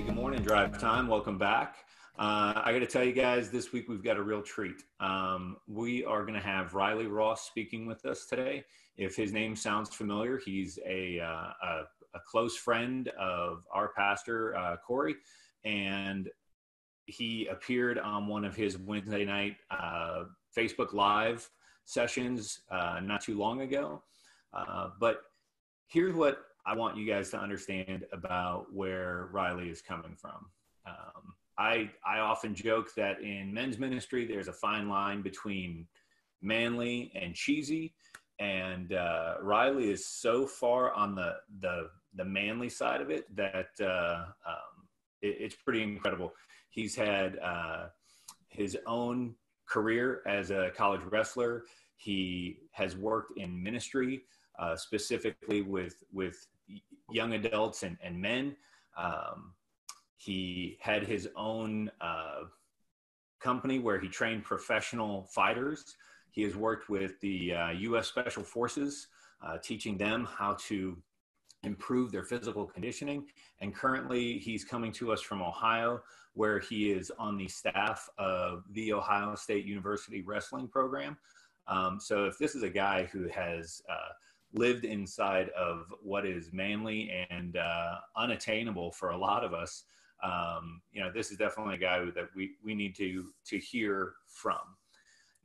Hey, good morning, Drive Time. Welcome back. Uh, I got to tell you guys, this week we've got a real treat. Um, we are going to have Riley Ross speaking with us today. If his name sounds familiar, he's a, uh, a, a, close friend of our pastor, uh, Corey, and he appeared on one of his Wednesday night uh, Facebook Live sessions uh, not too long ago. Uh, but here's what I want you guys to understand about where Riley is coming from. Um, I, I often joke that in men's ministry, there's a fine line between manly and cheesy. And uh, Riley is so far on the, the, the manly side of it that uh, um, it, it's pretty incredible. He's had uh, his own career as a college wrestler. He has worked in ministry, uh, specifically with with young adults and, and men. Um, he had his own uh, company where he trained professional fighters. He has worked with the uh, U.S. Special Forces, uh, teaching them how to improve their physical conditioning. And currently, he's coming to us from Ohio, where he is on the staff of the Ohio State University wrestling program. Um, so, if this is a guy who has uh, lived inside of what is manly and uh, unattainable for a lot of us, um, you know, this is definitely a guy that we, we need to, to hear from.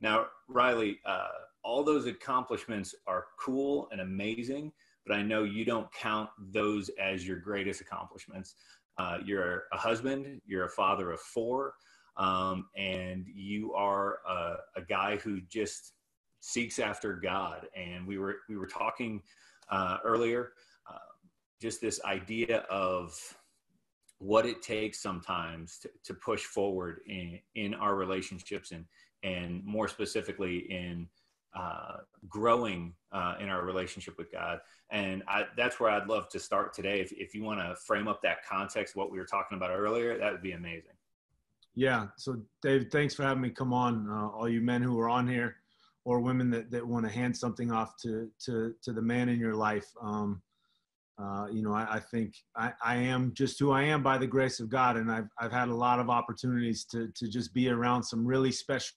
Now, Riley, uh, all those accomplishments are cool and amazing, but I know you don't count those as your greatest accomplishments. Uh, you're a husband, you're a father of four, um, and you are a, a, guy who just seeks after God. And we were we were talking uh, earlier, uh, just this idea of what it takes sometimes to, to push forward in, in our relationships and, and more specifically in uh, growing uh, in our relationship with God. And I, that's where I'd love to start today. If, if you want to frame up that context, what we were talking about earlier, that would be amazing. Yeah. So, Dave, thanks for having me come on. Uh, all you men who are on here or women that, that want to hand something off to, to, to the man in your life. Um, uh, you know, I, I think I, I, am just who I am by the grace of God, and I've I've had a lot of opportunities to to just be around some really special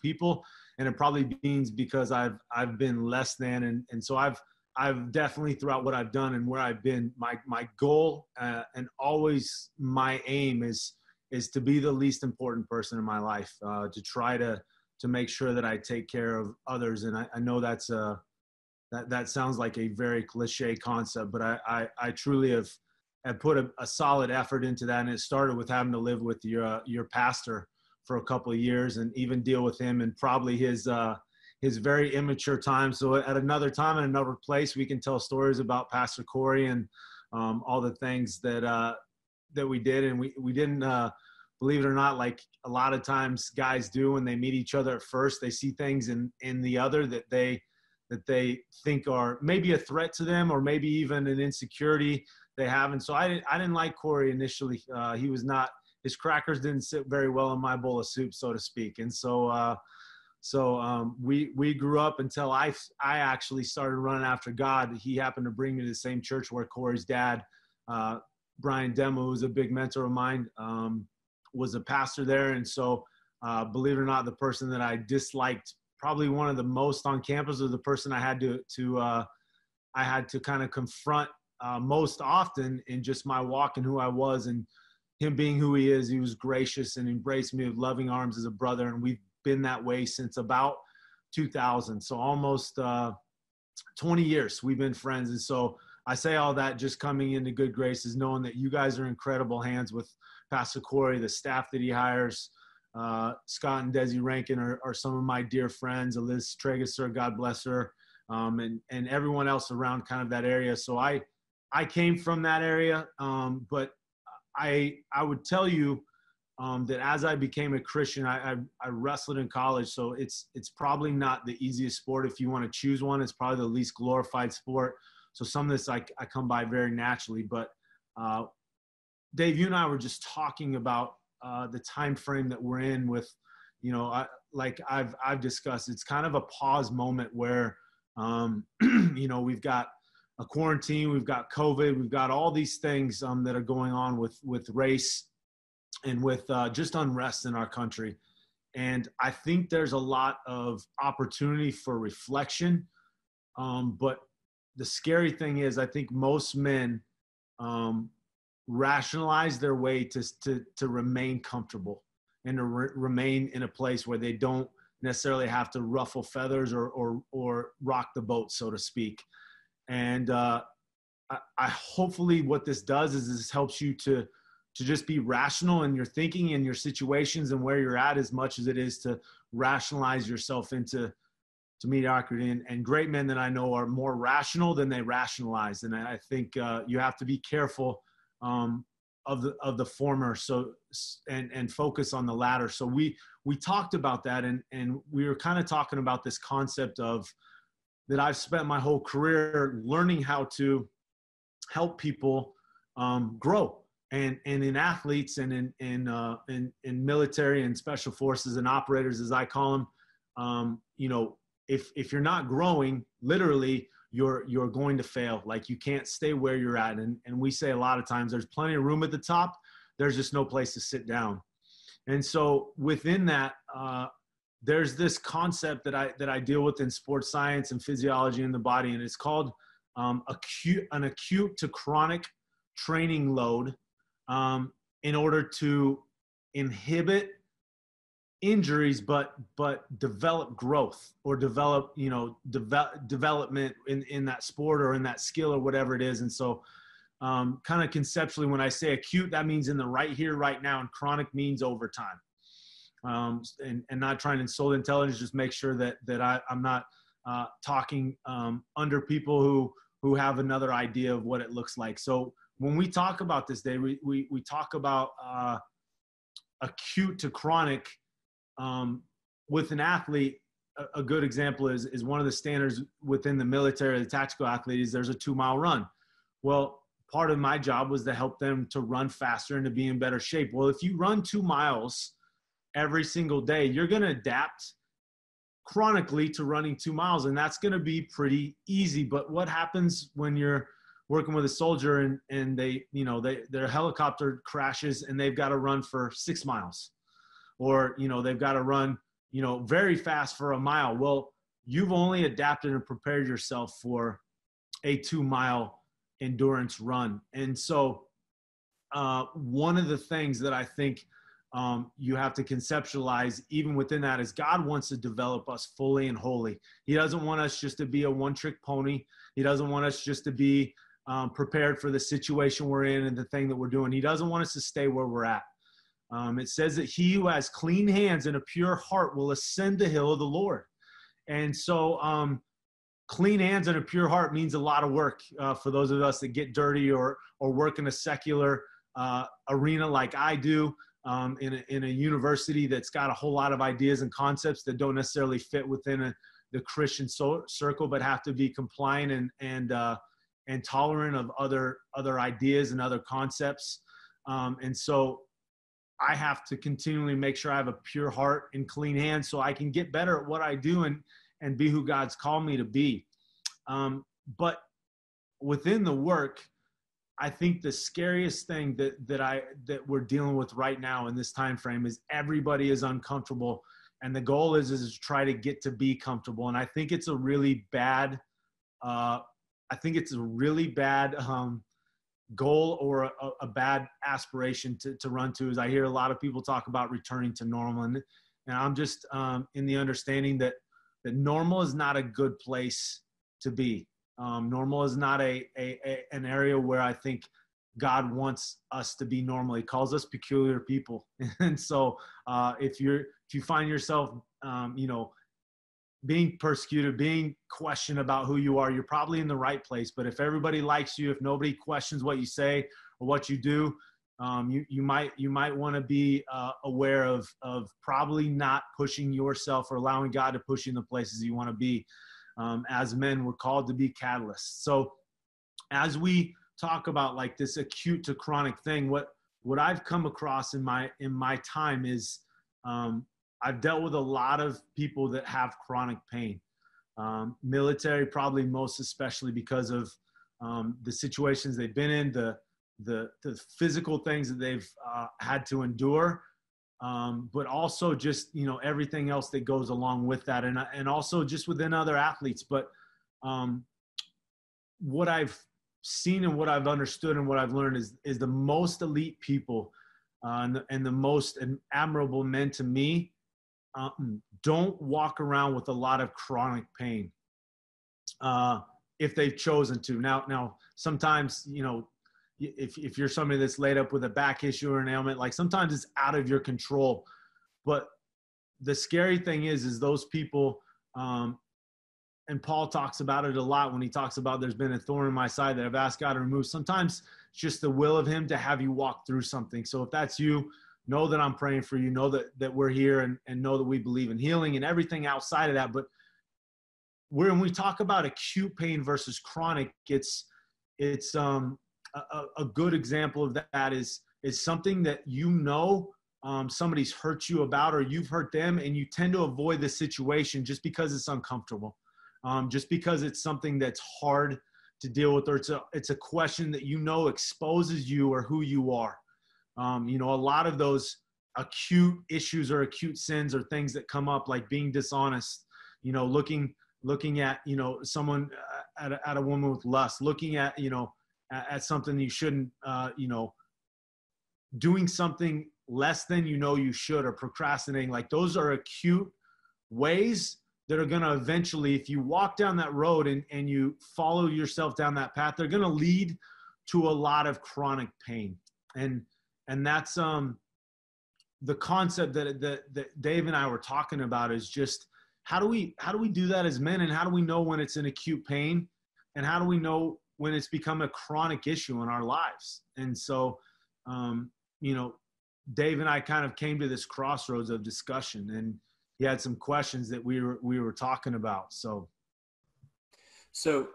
people, and it probably means because I've I've been less than, and and so I've I've definitely throughout what I've done and where I've been, my my goal uh, and always my aim is is to be the least important person in my life, uh, to try to to make sure that I take care of others, and I, I know that's a that, that sounds like a very cliche concept, but I, I, I truly have, have put a, a, solid effort into that. And it started with having to live with your, uh, your pastor for a couple of years and even deal with him and probably his, uh, his very immature time. So at another time in another place, we can tell stories about Pastor Corey and um, all the things that, uh, that we did. And we, we didn't, uh, believe it or not, like a lot of times guys do when they meet each other at first, they see things in, in the other that they, that they think are maybe a threat to them or maybe even an insecurity they have. And so I didn't, I didn't like Corey initially. Uh, he was not, his crackers didn't sit very well in my bowl of soup, so to speak. And so, uh, so um, we we grew up until I I actually started running after God. He happened to bring me to the same church where Corey's dad, uh, Brian Demo, who's a big mentor of mine, um, was a pastor there. And so, uh, believe it or not, the person that I disliked probably one of the most on campus was the person I had to to uh, I had to kind of confront uh, most often in just my walk and who I was and him being who he is. He was gracious and embraced me with loving arms as a brother, and we've been that way since about 2000. So almost uh, 20 years we've been friends, and so. I say all that just coming into good graces, knowing that you guys are incredible hands with Pastor Corey, the staff that he hires, uh, Scott and Desi Rankin are, are, some of my dear friends. Liz Tregesser, God bless her, um, and and everyone else around kind of that area. So I I came from that area, um, but I I would tell you um, that as I became a Christian, I, I, I wrestled in college. So it's it's probably not the easiest sport if you want to choose one. It's probably the least glorified sport. So some of this I, I come by very naturally. But uh, Dave, you and I were just talking about uh, the time frame that we're in with you know I, like i've i've discussed it's kind of a pause moment where um, you know we've got a quarantine, we've got COVID, we've got all these things um, that are going on with with race and with uh, just unrest in our country. And I think there's a lot of opportunity for reflection. Um, but the scary thing is, I think most men um, rationalize their way to, to, to remain comfortable and to re- remain in a place where they don't necessarily have to ruffle feathers or, or, or rock the boat, so to speak. And uh, I, I hopefully what this does is this helps you to to just be rational in your thinking and your situations and where you're at as much as it is to rationalize yourself into to mediocrity and, and great men that i know are more rational than they rationalize and i think uh, you have to be careful um, of the of the former so and and focus on the latter. So we we talked about that and and we were kind of talking about this concept of that i've spent my whole career learning how to help people um, grow and and in athletes and in in uh, in, in military and special forces and operators as I call them, um, you know, if if you're not growing, literally you're you're going to fail. Like you can't stay where you're at. And and we say a lot of times there's plenty of room at the top. There's just no place to sit down. And so within that, uh, there's this concept that I that I deal with in sports science and physiology in the body, and it's called um, acute an acute to chronic training load um, in order to inhibit injuries but but develop growth or develop you know develop development in in that sport or in that skill or whatever it is. And so um, kind of conceptually when i say acute that means in the right here right now and chronic means over time um, and, and not trying to insult intelligence just make sure that that I, i'm not uh, talking um, under people who who have another idea of what it looks like. So when we talk about this day, we, we, we talk about uh, acute to chronic um, with an athlete. A, a, good example is, is one of the standards within the military, the tactical athlete is there's a two mile run. Well, part of my job was to help them to run faster and to be in better shape. Well, if you run two miles every single day, you're going to adapt chronically to running two miles and that's going to be pretty easy. But what happens when you're working with a soldier and and they you know they their helicopter crashes and they've got to run for six miles or you know they've got to run you know very fast for a mile well you've only adapted and prepared yourself for a two mile endurance run and so uh, one of the things that i think um, you have to conceptualize even within that is god wants to develop us fully and wholly he doesn't want us just to be a one trick pony he doesn't want us just to be um, prepared for the situation we're in and the thing that we're doing. He doesn't want us to stay where we're at. Um, it says that he who has clean hands and a pure heart will ascend the hill of the Lord. And so, um, clean hands and a pure heart means a lot of work uh, for those of us that get dirty or or work in a secular uh, arena like I do. Um, in, a, in a university that's got a whole lot of ideas and concepts that don't necessarily fit within a, the Christian so, circle, but have to be compliant and and uh, and tolerant of other other ideas and other concepts um, and so i have to continually make sure i have a pure heart and clean hands so i can get better at what i do and and be who god's called me to be. Um, but within the work i think the scariest thing that that i that we're dealing with right now in this time frame is everybody is uncomfortable and the goal is is to try to get to be comfortable. And i think it's a really bad uh, I think it's a really bad um, goal or a, a, bad aspiration to, to run to. Is I hear a lot of people talk about returning to normal, and, and I'm just um, in the understanding that that normal is not a good place to be. Um, normal is not a, a, a, an area where I think God wants us to be normal. He calls us peculiar people, and so uh, if you're if you find yourself, um, you know, being persecuted, being questioned about who you are, you're probably in the right place. But if everybody likes you, if nobody questions what you say or what you do, um, you, you might you might want to be uh, aware of of probably not pushing yourself or allowing God to push you in the places you want to be. Um, as men, we're called to be catalysts. So as we talk about like this acute to chronic thing, what what I've come across in my in my time is um, I've dealt with a lot of people that have chronic pain. Um, military, probably most especially because of um, the situations they've been in, the the the physical things that they've uh, had to endure, um, but also just you know everything else that goes along with that, and and also just within other athletes. But um, what I've seen and what I've understood and what I've learned is is the most elite people uh, and, the, and the most admirable men to me um, don't walk around with a lot of chronic pain uh, if they've chosen to. Now, now sometimes you know if if you're somebody that's laid up with a back issue or an ailment, like sometimes it's out of your control. But the scary thing is, is those people. Um, and Paul talks about it a lot when he talks about there's been a thorn in my side that I've asked God to remove. Sometimes it's just the will of Him to have you walk through something. So if that's you, know that I'm praying for you. Know that that we're here and, and know that we believe in healing and everything outside of that. But when we talk about acute pain versus chronic, it's it's um a, a good example of that is is something that you know um, somebody's hurt you about or you've hurt them and you tend to avoid the situation just because it's uncomfortable um, just because it's something that's hard to deal with or it's a, it's a question that you know exposes you or who you are um, you know a lot of those acute issues or acute sins or things that come up like being dishonest you know looking looking at you know someone uh, at a, at a woman with lust looking at you know at, at something you shouldn't uh, you know doing something less than you know you should or procrastinating. Like those are acute ways that are going to eventually if you walk down that road and, and you follow yourself down that path they're going to lead to a lot of chronic pain. And and that's um the concept that, that that dave and i were talking about is just how do we how do we do that as men? And how do we know when it's an acute pain? And how do we know when it's become a chronic issue in our lives? And so um you know dave and i kind of came to this crossroads of discussion and he had some questions that we were we were talking about. So, so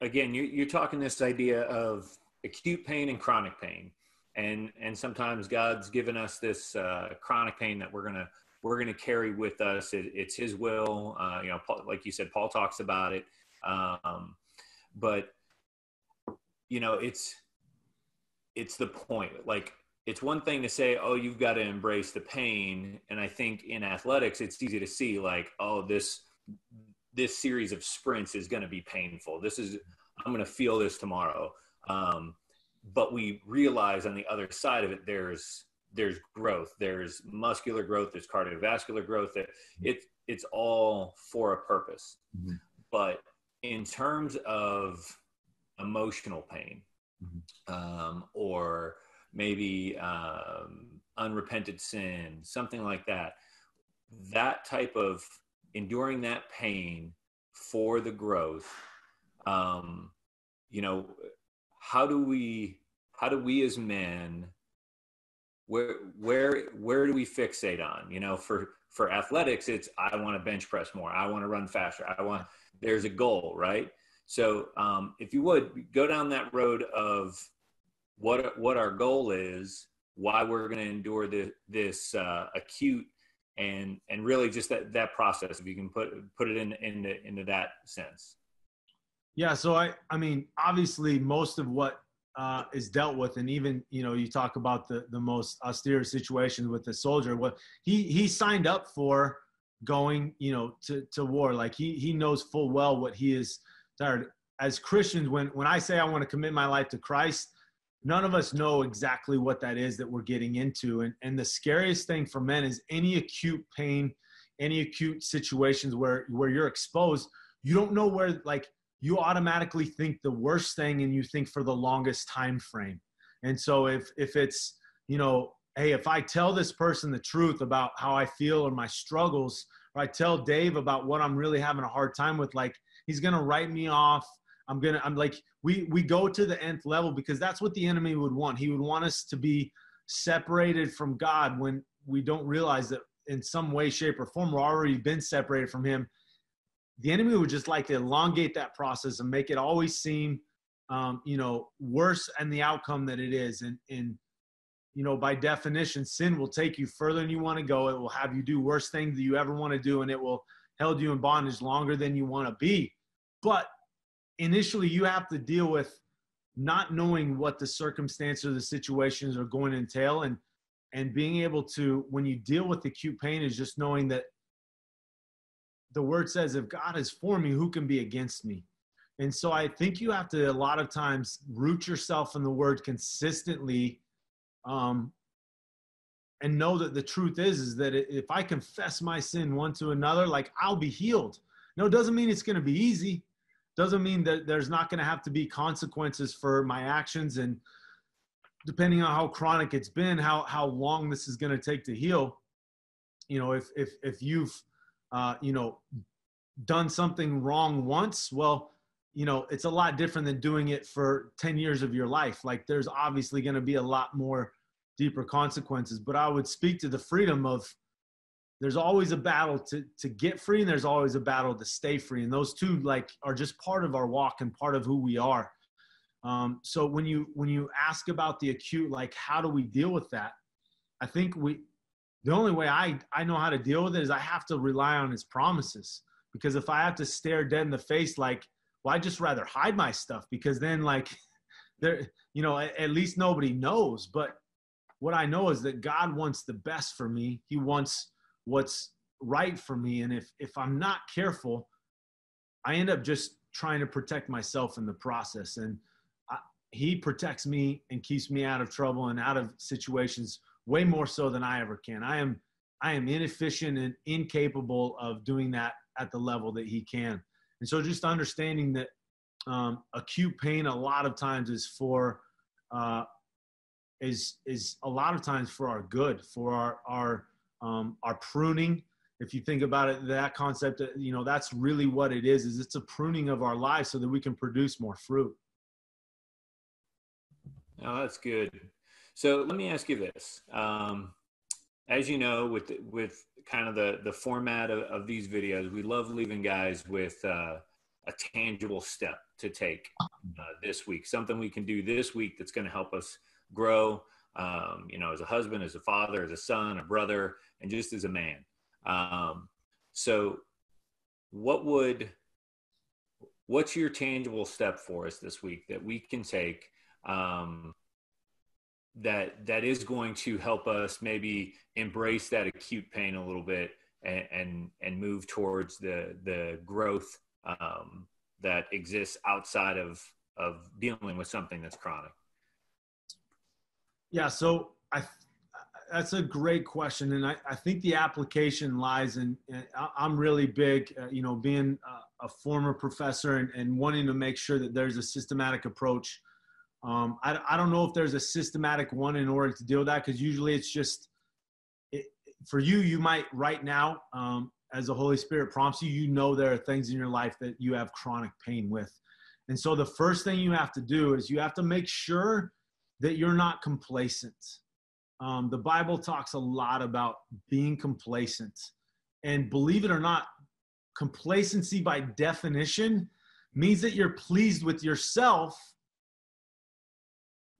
again, you, you're talking this idea of acute pain and chronic pain, and and sometimes God's given us this uh, chronic pain that we're gonna we're gonna carry with us. It, it's His will. Uh, you know, Paul, like you said, Paul talks about it. Um, but you know, it's it's the point. Like it's one thing to say, oh, you've got to embrace the pain. And I think in athletics, it's easy to see like, oh, this this series of sprints is going to be painful. This is I'm going to feel this tomorrow. Um, but we realize on the other side of it, there's there's growth. There's muscular growth. There's cardiovascular growth. That it it's all for a purpose. Mm-hmm. But in terms of emotional pain mm-hmm. um, or maybe um, unrepented sin, something like that. That type of enduring that pain for the growth. Um, you know, how do we how do we as men where where where do we fixate on? You know, for for athletics, it's I want to bench press more. I want to run faster. I want there's a goal, right? So um, if you would go down that road of what what our goal is, why we're going to endure the, this uh, acute and and really just that that process. If you can put put it in into into that sense. Yeah. So I I mean obviously most of what uh, is dealt with, and even you know you talk about the the most austere situations with the soldier. What he he signed up for going you know to to war. Like he he knows full well what he is tired. As Christians, when when I say I want to commit my life to Christ, none of us know exactly what that is that we're getting into. And, and the scariest thing for men is any acute pain, any acute situations where, where you're exposed, you don't know where, like, you automatically think the worst thing and you think for the longest time frame. And so if, if it's, you know, hey, if I tell this person the truth about how I feel or my struggles, or I tell Dave about what I'm really having a hard time with, like, he's to write me off I'm gonna I'm like we we go to the nth level because that's what the enemy would want. He would want us to be separated from God when we don't realize that in some way, shape, or form we're already been separated from Him. The enemy would just like to elongate that process and make it always seem, um, you know, worse and the outcome that it is. And and you know, by definition, sin will take you further than you want to go. It will have you do worse things that you ever want to do, and it will held you in bondage longer than you want to be. But initially you have to deal with not knowing what the circumstances or the situations are going to entail and and being able to when you deal with acute pain is just knowing that the word says if god is for me who can be against me? And so i think you have to a lot of times root yourself in the word consistently um, and know that the truth is is that if i confess my sin one to another like i'll be healed. No it doesn't mean it's going to be easy. Doesn't mean that there's not going to have to be consequences for my actions and depending on how chronic it's been how how long this is going to take to heal. You know if if if you've uh, you know done something wrong once well you know it's a lot different than doing it for 10 years of your life. Like there's obviously going to be a lot more deeper consequences but i would speak to the freedom of there's always a battle to to get free and there's always a battle to stay free. And those two like are just part of our walk and part of who we are. Um, so when you when you ask about the acute like how do we deal with that? I think we the only way i i know how to deal with it is i have to rely on his promises. Because if i have to stare dead in the face like well i just rather hide my stuff because then like there you know at, at least nobody knows. But what i know is that god wants the best for me. He wants what's right for me. And if if i'm not careful i end up just trying to protect myself in the process. And I, he protects me and keeps me out of trouble and out of situations way more so than i ever can. I am i am inefficient and incapable of doing that at the level that he can. And so just understanding that um, acute pain a lot of times is for uh, is is a lot of times for our good for our our um, our pruning. If you think about it that concept uh, you know that's really what it is is it's a pruning of our lives so that we can produce more fruit. Oh that's good so let me ask you this um, as you know with with kind of the the format of, of these videos we love leaving guys with uh, a tangible step to take uh, this week something we can do this week that's going to help us grow um, you know, as a husband, as a father, as a son, a brother, and just as a man. Um, so, what would what's your tangible step for us this week that we can take um, that that is going to help us maybe embrace that acute pain a little bit and and, and move towards the the growth um, that exists outside of of dealing with something that's chronic yeah, so I that's a great question, and I, I think the application lies in. I'm really big, uh, you know, being a, a former professor and, and, wanting to make sure that there's a systematic approach. Um, I, I don't know if there's a systematic one in order to deal with that because usually it's just it, for you. You might right now, um, as the Holy Spirit prompts you, you know there are things in your life that you have chronic pain with, and so the first thing you have to do is you have to make sure that you're not complacent. Um, the Bible talks a lot about being complacent. And believe it or not, complacency by definition means that you're pleased with yourself,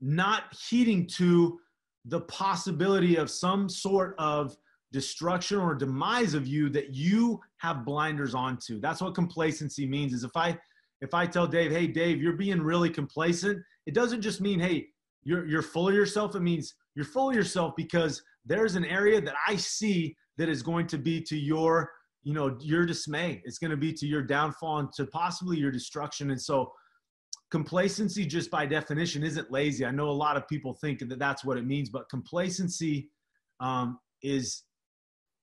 not heeding to the possibility of some sort of destruction or demise of you that you have blinders onto. That's what complacency means is if I if I tell Dave, "Hey Dave, you're being really complacent," it doesn't just mean, "Hey, you're you're full of yourself it means you're full of yourself because there's an area that i see that is going to be to your you know your dismay it's going to be to your downfall and to possibly your destruction and so complacency just by definition isn't lazy i know a lot of people think that that's what it means but complacency um, is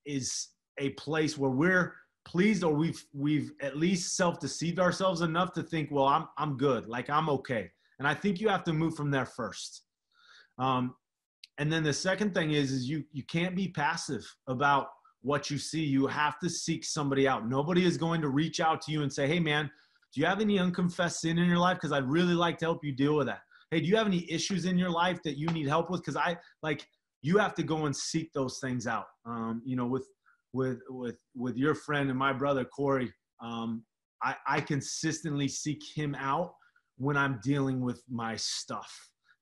is a place where we're pleased or we've we've at least self-deceived ourselves enough to think well i'm i'm good like i'm okay and I think you have to move from there first. Um, and then the second thing is, is you you can't be passive about what you see. You have to seek somebody out. Nobody is going to reach out to you and say, "Hey, man, do you have any unconfessed sin in your life? Because I'd really like to help you deal with that. Hey, do you have any issues in your life that you need help with? Because I like you have to go and seek those things out. Um, you know, with with with with your friend and my brother Corey, um, I, I consistently seek him out when I'm dealing with my stuff.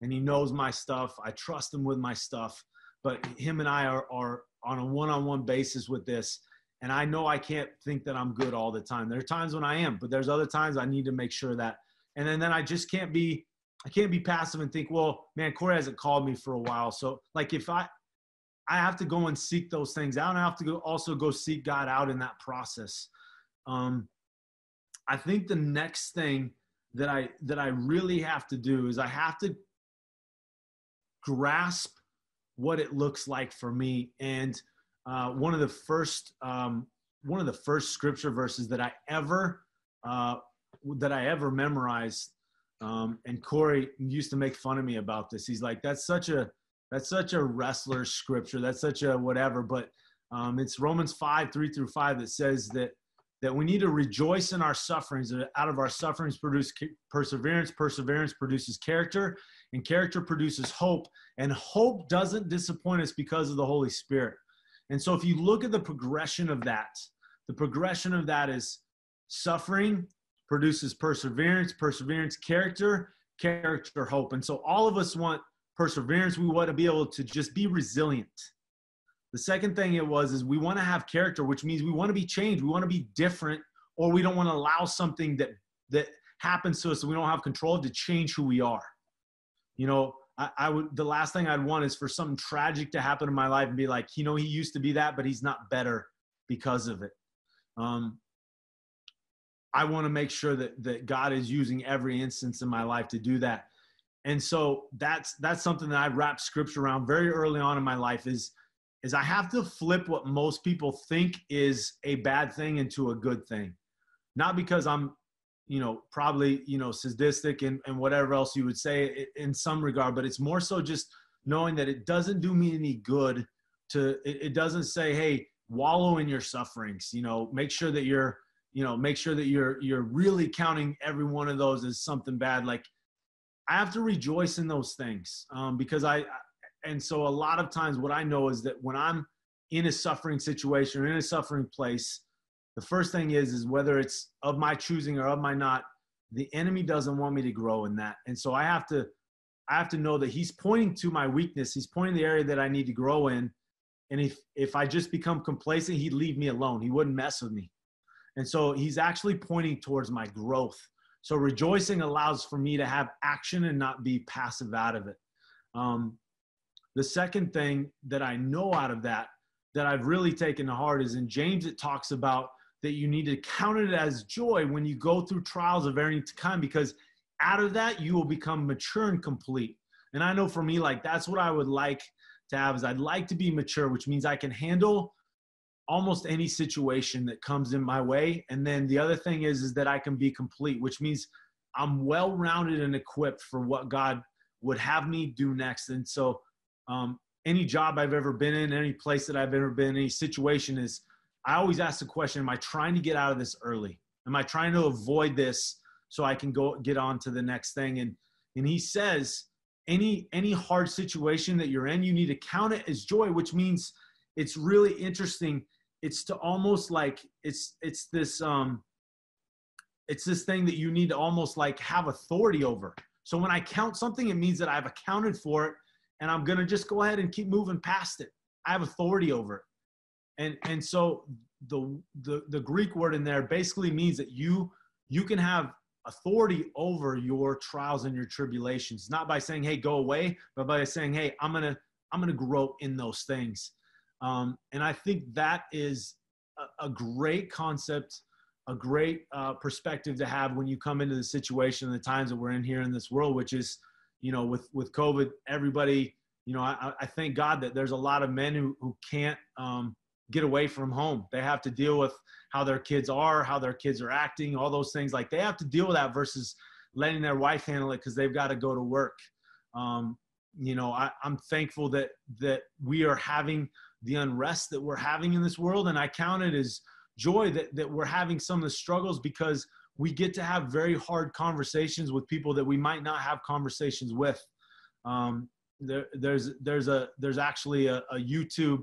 And he knows my stuff. I trust him with my stuff. But him and I are, are on a one on one basis with this. And I know I can't think that I'm good all the time. There are times when I am, but there's other times I need to make sure that. And then then I just can't be I can't be passive and think, well, man, Corey hasn't called me for a while. So like if I I have to go and seek those things out. And I have to go also go seek God out in that process. Um, I think the next thing that I that I really have to do is I have to grasp what it looks like for me. And uh, one of the first um, one of the first scripture verses that I ever uh, that I ever memorized. Um, and Corey used to make fun of me about this. He's like, "That's such a that's such a wrestler scripture. That's such a whatever." But um, it's Romans five three through five that says that that we need to rejoice in our sufferings. That out of our sufferings produce perseverance. Perseverance produces character, and character produces hope. And hope doesn't disappoint us because of the Holy Spirit. And so, if you look at the progression of that, the progression of that is suffering produces perseverance, perseverance, character, character, hope. And so, all of us want perseverance. We want to be able to just be resilient the second thing it was is we want to have character, which means we want to be changed. We want to be different, or we don't want to allow something that that happens to us that we don't have control of to change who we are. You know, I, I would the last thing I'd want is for something tragic to happen in my life and be like, you know, he used to be that, but he's not better because of it. Um, I want to make sure that that God is using every instance in my life to do that. And so that's that's something that I wrap scripture around very early on in my life is is I have to flip what most people think is a bad thing into a good thing. Not because I'm, you know, probably, you know, sadistic and, and whatever else you would say in some regard, but it's more so just knowing that it doesn't do me any good to, it, it doesn't say, hey, wallow in your sufferings, you know, make sure that you're, you know, make sure that you're, you're really counting every one of those as something bad. Like I have to rejoice in those things um, because I, and so a lot of times what i know is that when i'm in a suffering situation or in a suffering place the first thing is is whether it's of my choosing or of my not the enemy doesn't want me to grow in that. And so i have to i have to know that he's pointing to my weakness. He's pointing the area that i need to grow in. And if if i just become complacent he'd leave me alone. He wouldn't mess with me. And so he's actually pointing towards my growth. So rejoicing allows for me to have action and not be passive out of it. Um, the second thing that I know out of that, that I've really taken to heart is in James, it talks about that you need to count it as joy when you go through trials of varying kind, because out of that, you will become mature and complete. And I know for me, like that's what I would like to have is I'd like to be mature, which means I can handle almost any situation that comes in my way. And then the other thing is, is that I can be complete, which means I'm well rounded and equipped for what God would have me do next. And so um, any job I've ever been in, any place that I've ever been, any situation is, I always ask the question: Am I trying to get out of this early? Am I trying to avoid this so I can go get on to the next thing? And and he says, any any hard situation that you're in, you need to count it as joy, which means it's really interesting. It's to almost like it's it's this um it's this thing that you need to almost like have authority over. So when I count something, it means that I've accounted for it and I'm to just go ahead and keep moving past it. I have authority over it. And and so the the the Greek word in there basically means that you you can have authority over your trials and your tribulations not by saying hey go away but by saying hey i'm gonna i'm gonna grow in those things. Um, and i think that is a, a great concept a great uh, perspective to have when you come into the situation and the times that we're in here in this world which is you know, with with COVID, everybody, you know, I, I thank God that there's a lot of men who who can't um, get away from home. They have to deal with how their kids are, how their kids are acting, all those things. Like they have to deal with that versus letting their wife handle it because they've got to go to work. Um, you know, I, I'm thankful that that we are having the unrest that we're having in this world, and I count it as joy that that we're having some of the struggles because we get to have very hard conversations with people that we might not have conversations with. Um, there, there's there's a there's actually a, a YouTube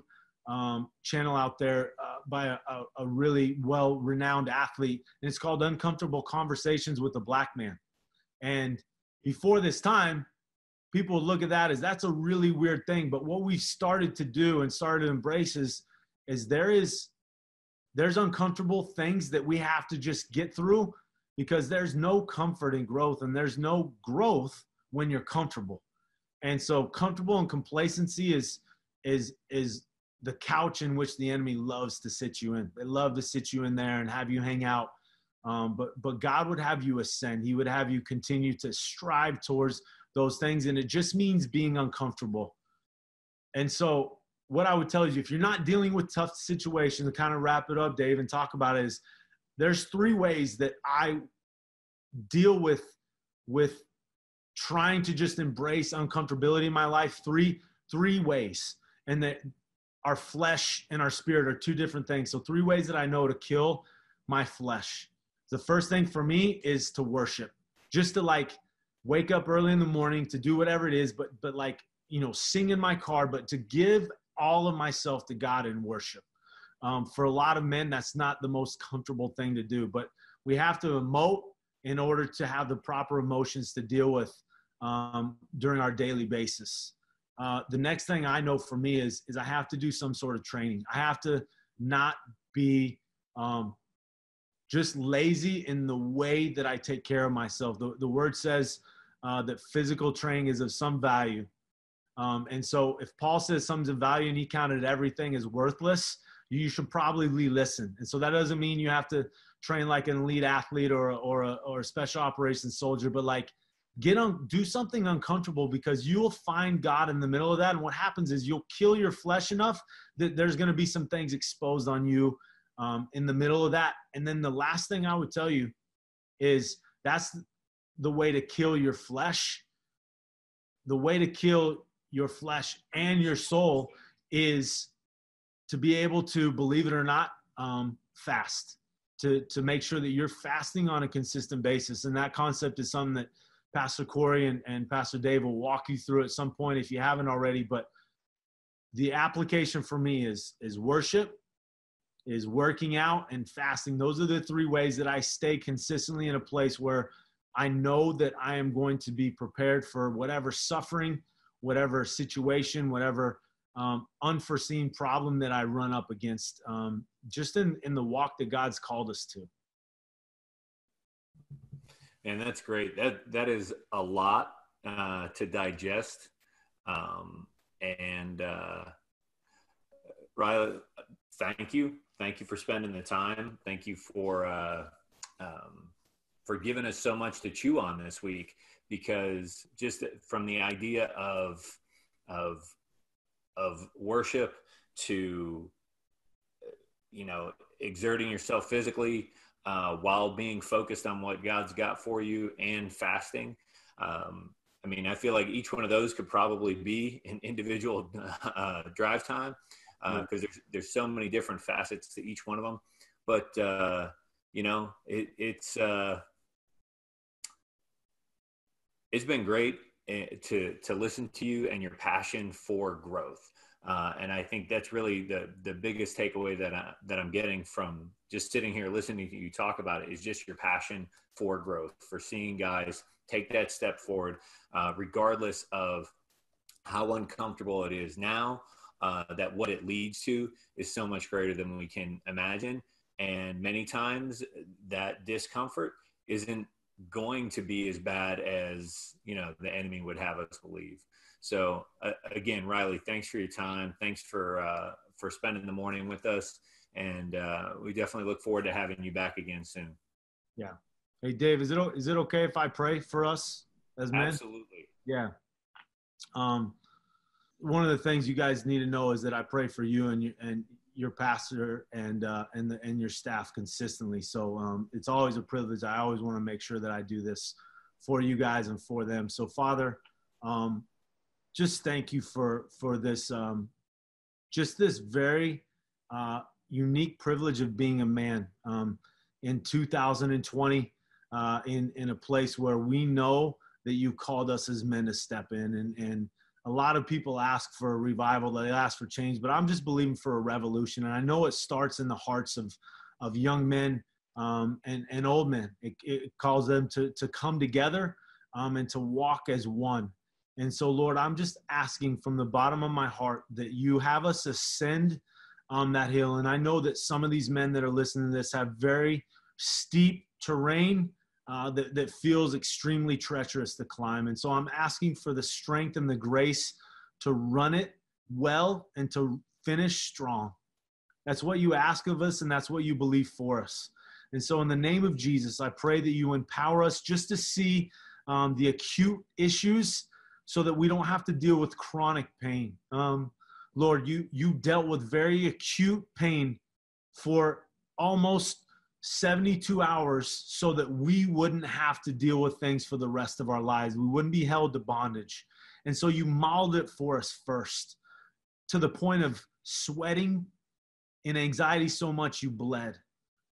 um, channel out there uh, by a, a, really well renowned athlete, and it's called Uncomfortable Conversations with a Black Man. And before this time, people look at that as that's a really weird thing. But what we've started to do and started to embrace is, is there is there's uncomfortable things that we have to just get through because there's no comfort in growth and there's no growth when you're comfortable. And so comfortable and complacency is is is the couch in which the enemy loves to sit you in. They love to sit you in there and have you hang out. Um, but but God would have you ascend. He would have you continue to strive towards those things, and it just means being uncomfortable. And so, what I would tell you, if you're not dealing with tough situations, to kind of wrap it up, Dave, and talk about it, is there's three ways that I deal with with trying to just embrace uncomfortability in my life. Three three ways, and that our flesh and our spirit are two different things. So three ways that I know to kill my flesh. The first thing for me is to worship, just to like wake up early in the morning to do whatever it is, but but like you know, sing in my car, but to give all of myself to God in worship. Um, for a lot of men, that's not the most comfortable thing to do, but we have to emote in order to have the proper emotions to deal with um, during our daily basis. Uh, the next thing I know for me is is I have to do some sort of training. I have to not be um, just lazy in the way that I take care of myself. The, the word says uh, that physical training is of some value. Um, and so if Paul says something's of value and he counted everything as worthless, you should probably listen. And so that doesn't mean you have to train like an elite athlete or, or, a, or a special operations soldier, but like get on do something uncomfortable because you'll find god in the middle of that. And what happens is you'll kill your flesh enough that there's going to be some things exposed on you um, in the middle of that. And then the last thing i would tell you is that's the way to kill your flesh. The way to kill your flesh and your soul is to be able to believe it or not um, fast to to make sure that you're fasting on a consistent basis. And that concept is something that Pastor Corey and, and Pastor Dave will walk you through at some point if you haven't already. But the application for me is is worship, is working out and fasting. Those are the three ways that I stay consistently in a place where I know that I am going to be prepared for whatever suffering, whatever situation, whatever um, unforeseen problem that I run up against, um, just in, in the walk that God's called us to. And that's great. That that is a lot uh, to digest. Um, and uh, Riley, thank you, thank you for spending the time. Thank you for uh, um, for giving us so much to chew on this week. Because just from the idea of of of worship to you know exerting yourself physically uh, while being focused on what God's got for you and fasting. Um, I mean, I feel like each one of those could probably be an individual uh, drive time because uh, there's there's so many different facets to each one of them. But uh, you know, it, it's uh, it's been great eh, to to listen to you and your passion for growth. Uh, and I think that's really the the biggest takeaway that I, that I'm getting from just sitting here listening to you talk about it is just your passion for growth, for seeing guys take that step forward, uh, regardless of how uncomfortable it is now. Uh, that what it leads to is so much greater than we can imagine, and many times that discomfort isn't going to be as bad as you know the enemy would have us believe. So uh, again, Riley, thanks for your time. Thanks for uh, for spending the morning with us, and uh, we definitely look forward to having you back again soon. Yeah. Hey, Dave, is it is it okay if I pray for us as men? Absolutely. Yeah. Um, one of the things you guys need to know is that I pray for you and you and your pastor and uh, and the, and your staff consistently. So um, it's always a privilege. I always want to make sure that I do this for you guys and for them. So Father, um, just thank you for for this um, just this very uh, unique privilege of being a man um, in 2020 uh, in in a place where we know that you called us as men to step in and and a lot of people ask for a revival they ask for change but i'm just believing for a revolution and i know it starts in the hearts of of young men um, and and old men it, it calls them to to come together um, and to walk as one and so, Lord, I'm just asking from the bottom of my heart that you have us ascend on that hill. And I know that some of these men that are listening to this have very steep terrain uh, that, that feels extremely treacherous to climb. And so I'm asking for the strength and the grace to run it well and to finish strong. That's what you ask of us, and that's what you believe for us. And so, in the name of Jesus, I pray that you empower us just to see um, the acute issues so that we don't have to deal with chronic pain. Um, Lord, you, you dealt with very acute pain for almost 72 hours so that we wouldn't have to deal with things for the rest of our lives. We wouldn't be held to bondage. And so you modeled it for us first to the point of sweating in anxiety so much you bled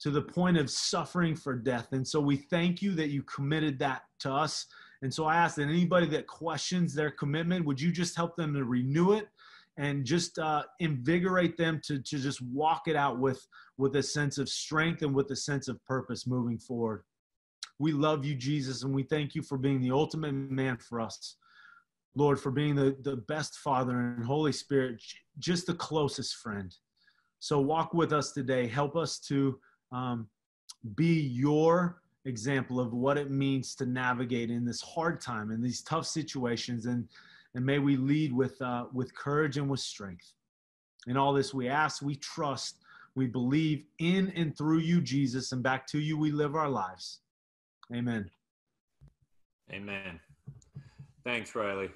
to the point of suffering for death. And so we thank you that you committed that to us. And so I ask that anybody that questions their commitment, would you just help them to renew it and just uh, invigorate them to, to just walk it out with, with a sense of strength and with a sense of purpose moving forward. We love you, Jesus, and we thank you for being the ultimate man for us. Lord, for being the, the best Father and Holy Spirit, just the closest friend. So walk with us today. Help us to um, be your example of what it means to navigate in this hard time, in these tough situations, and and may we lead with uh, with courage and with strength. In all this, we ask, we trust, we believe in and through you, Jesus, and back to you we live our lives. Amen. Amen. Thanks, Riley.